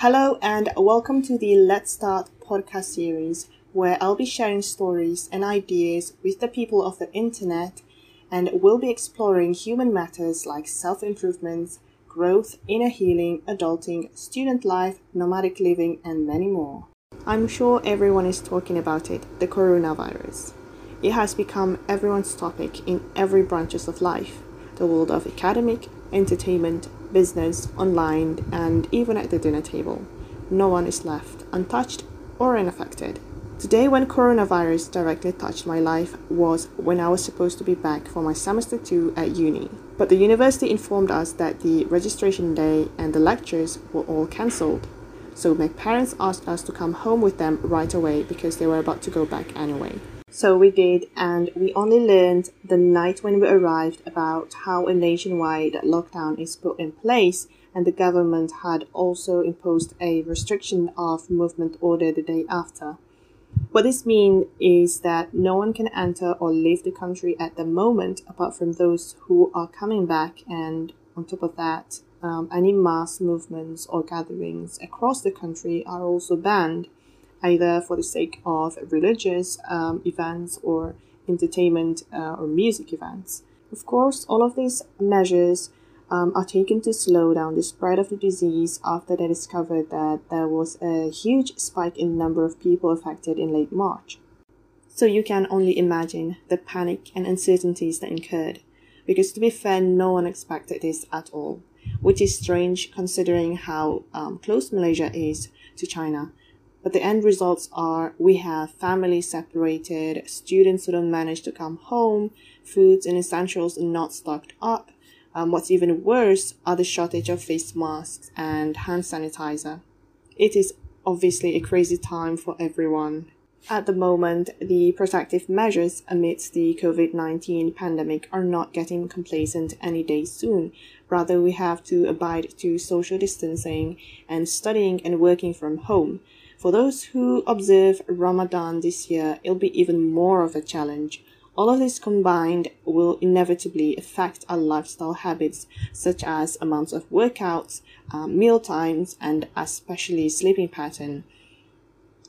Hello, and welcome to the Let's Start podcast series, where I'll be sharing stories and ideas with the people of the internet, and we'll be exploring human matters like self improvement, growth, inner healing, adulting, student life, nomadic living, and many more. I'm sure everyone is talking about it the coronavirus. It has become everyone's topic in every branches of life the world of academic, entertainment, business, online, and even at the dinner table. No one is left untouched or unaffected. Today, when coronavirus directly touched my life, was when I was supposed to be back for my semester 2 at uni. But the university informed us that the registration day and the lectures were all cancelled. So my parents asked us to come home with them right away because they were about to go back anyway. So we did, and we only learned the night when we arrived about how a nationwide lockdown is put in place, and the government had also imposed a restriction of movement order the day after. What this means is that no one can enter or leave the country at the moment apart from those who are coming back, and on top of that, um, any mass movements or gatherings across the country are also banned either for the sake of religious um, events or entertainment uh, or music events. Of course, all of these measures um, are taken to slow down the spread of the disease after they discovered that there was a huge spike in the number of people affected in late March. So you can only imagine the panic and uncertainties that incurred, because to be fair, no one expected this at all, which is strange considering how um, close Malaysia is to China but the end results are we have families separated, students who don't manage to come home, foods and essentials not stocked up. Um, what's even worse are the shortage of face masks and hand sanitizer. It is obviously a crazy time for everyone. At the moment, the protective measures amidst the COVID 19 pandemic are not getting complacent any day soon. Rather, we have to abide to social distancing and studying and working from home. For those who observe Ramadan this year, it'll be even more of a challenge. All of this combined will inevitably affect our lifestyle habits, such as amounts of workouts, uh, meal times, and especially sleeping pattern.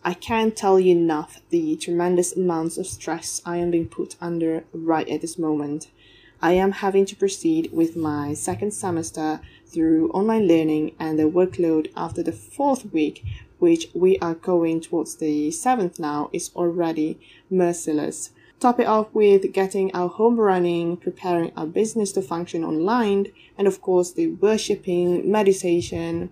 I can't tell you enough the tremendous amounts of stress I am being put under right at this moment. I am having to proceed with my second semester through online learning and the workload after the fourth week which we are going towards the seventh now, is already merciless. Top it off with getting our home running, preparing our business to function online, and of course the worshipping, meditation,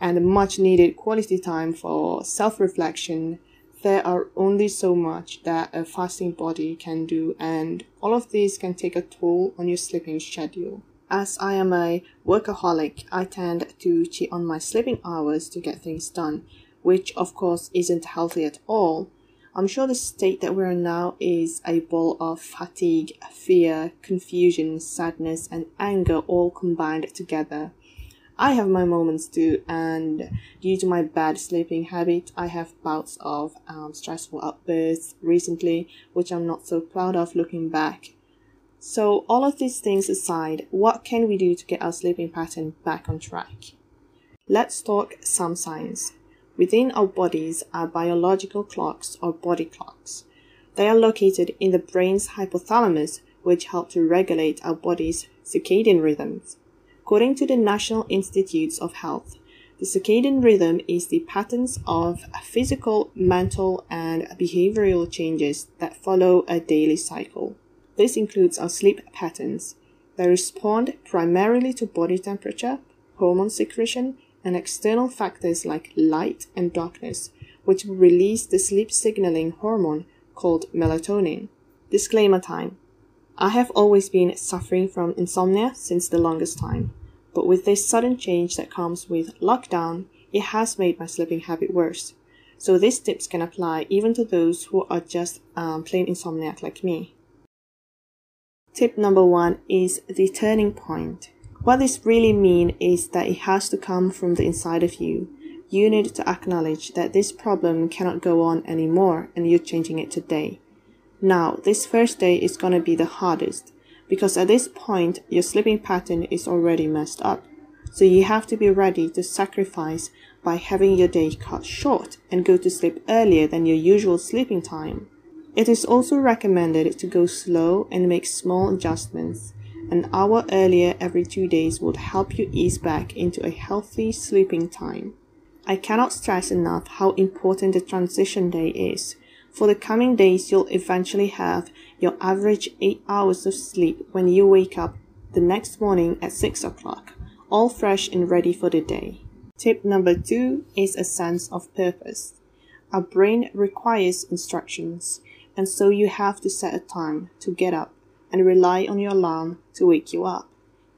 and the much needed quality time for self reflection. There are only so much that a fasting body can do, and all of these can take a toll on your sleeping schedule. As I am a workaholic, I tend to cheat on my sleeping hours to get things done, which of course isn't healthy at all. I'm sure the state that we're in now is a ball of fatigue, fear, confusion, sadness, and anger all combined together. I have my moments too, and due to my bad sleeping habit, I have bouts of um, stressful outbursts recently, which I'm not so proud of looking back. So, all of these things aside, what can we do to get our sleeping pattern back on track? Let's talk some science. Within our bodies are biological clocks or body clocks. They are located in the brain's hypothalamus, which help to regulate our body's circadian rhythms. According to the National Institutes of Health, the circadian rhythm is the patterns of physical, mental, and behavioral changes that follow a daily cycle. This includes our sleep patterns. They respond primarily to body temperature, hormone secretion, and external factors like light and darkness, which release the sleep signaling hormone called melatonin. Disclaimer time. I have always been suffering from insomnia since the longest time, but with this sudden change that comes with lockdown, it has made my sleeping habit worse. So these tips can apply even to those who are just um, plain insomniac like me. Tip number one is the turning point. What this really means is that it has to come from the inside of you. You need to acknowledge that this problem cannot go on anymore and you're changing it today. Now, this first day is to be the hardest because at this point, your sleeping pattern is already messed up. So you have to be ready to sacrifice by having your day cut short and go to sleep earlier than your usual sleeping time. It is also recommended to go slow and make small adjustments. An hour earlier every two days would help you ease back into a healthy sleeping time. I cannot stress enough how important the transition day is. For the coming days, you'll eventually have your average 8 hours of sleep when you wake up the next morning at 6 o'clock, all fresh and ready for the day. Tip number two is a sense of purpose. Our brain requires instructions, and so you have to set a time to get up and rely on your alarm to wake you up.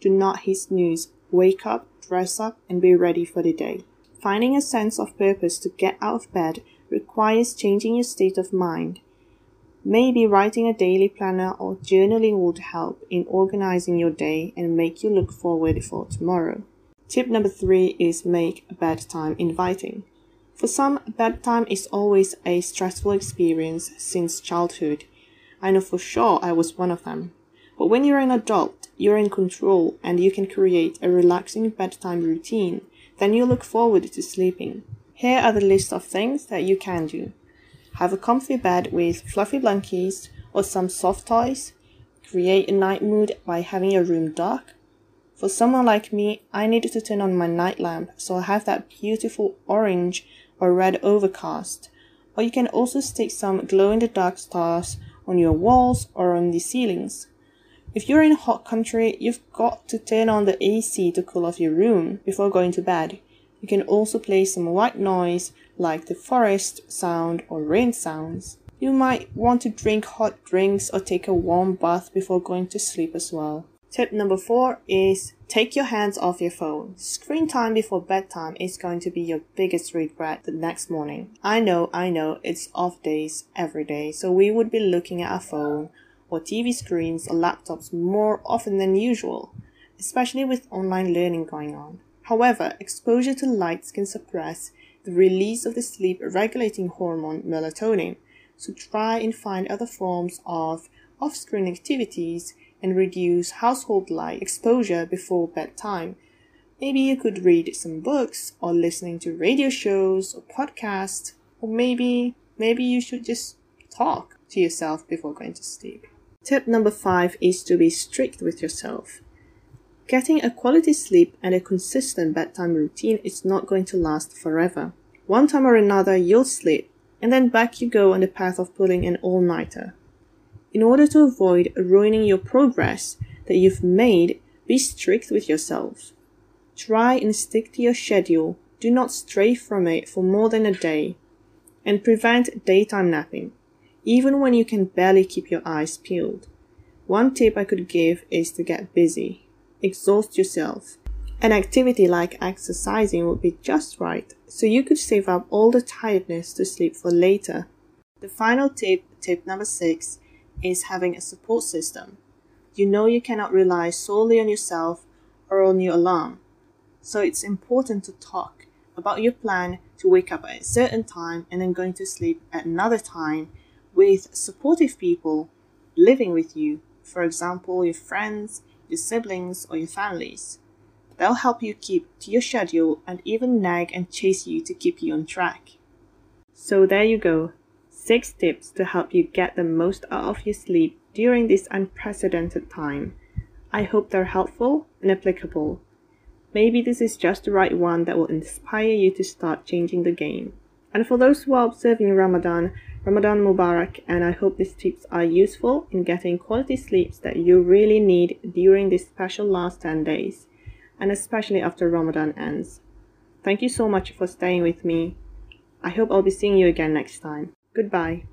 Do not hit snooze, wake up, dress up, and be ready for the day. Finding a sense of purpose to get out of bed requires changing your state of mind. Maybe writing a daily planner or journaling would help in organizing your day and make you look forward for tomorrow. Tip number three is make bedtime inviting. For some, bedtime is always a stressful experience since childhood. I know for sure I was one of them. But when you're an adult, you're in control and you can create a relaxing bedtime routine. Then you look forward to sleeping. Here are the list of things that you can do. Have a comfy bed with fluffy blankets or some soft toys. Create a night mood by having your room dark. For someone like me, I needed to turn on my night lamp so I have that beautiful orange or red overcast. Or you can also stick some glow in the dark stars on your walls or on the ceilings. If you're in a hot country, you've got to turn on the AC to cool off your room before going to bed. You can also play some white noise like the forest sound or rain sounds. You might want to drink hot drinks or take a warm bath before going to sleep as well. Tip number four is take your hands off your phone. Screen time before bedtime is going to be your biggest regret the next morning. I know, I know, it's off days every day, so we would be looking at our phone or TV screens or laptops more often than usual, especially with online learning going on. However, exposure to lights can suppress the release of the sleep regulating hormone melatonin, so try and find other forms of off screen activities and reduce household light exposure before bedtime. Maybe you could read some books or listening to radio shows or podcasts, or maybe maybe you should just talk to yourself before going to sleep. Tip number 5 is to be strict with yourself. Getting a quality sleep and a consistent bedtime routine is not going to last forever. One time or another, you'll sleep, and then back you go on the path of pulling an all nighter. In order to avoid ruining your progress that you've made, be strict with yourself. Try and stick to your schedule, do not stray from it for more than a day, and prevent daytime napping, even when you can barely keep your eyes peeled. One tip I could give is to get busy exhaust yourself. An activity like exercising would be just right, so you could save up all the tiredness to sleep for later. The final tip, tip number six, is having a support system. You know you cannot rely solely on yourself or on your alarm, so it's important to talk about your plan to wake up at a certain time and then going to sleep at another time with supportive people living with you, for example, your friends, your siblings, or your families. They'll help you keep to your schedule and even nag and chase you to keep you on track. So there you go. Six tips to help you get the most out of your sleep during this unprecedented time. I hope they're helpful and applicable. Maybe this is just the right one that will inspire you to start changing the game. And for those who are observing Ramadan, Ramadan Mubarak, and I hope these tips are useful in getting quality sleeps that you really need during this special last 10 days, and especially after Ramadan ends. Thank you so much for staying with me. I hope I'll be seeing you again next time. Goodbye.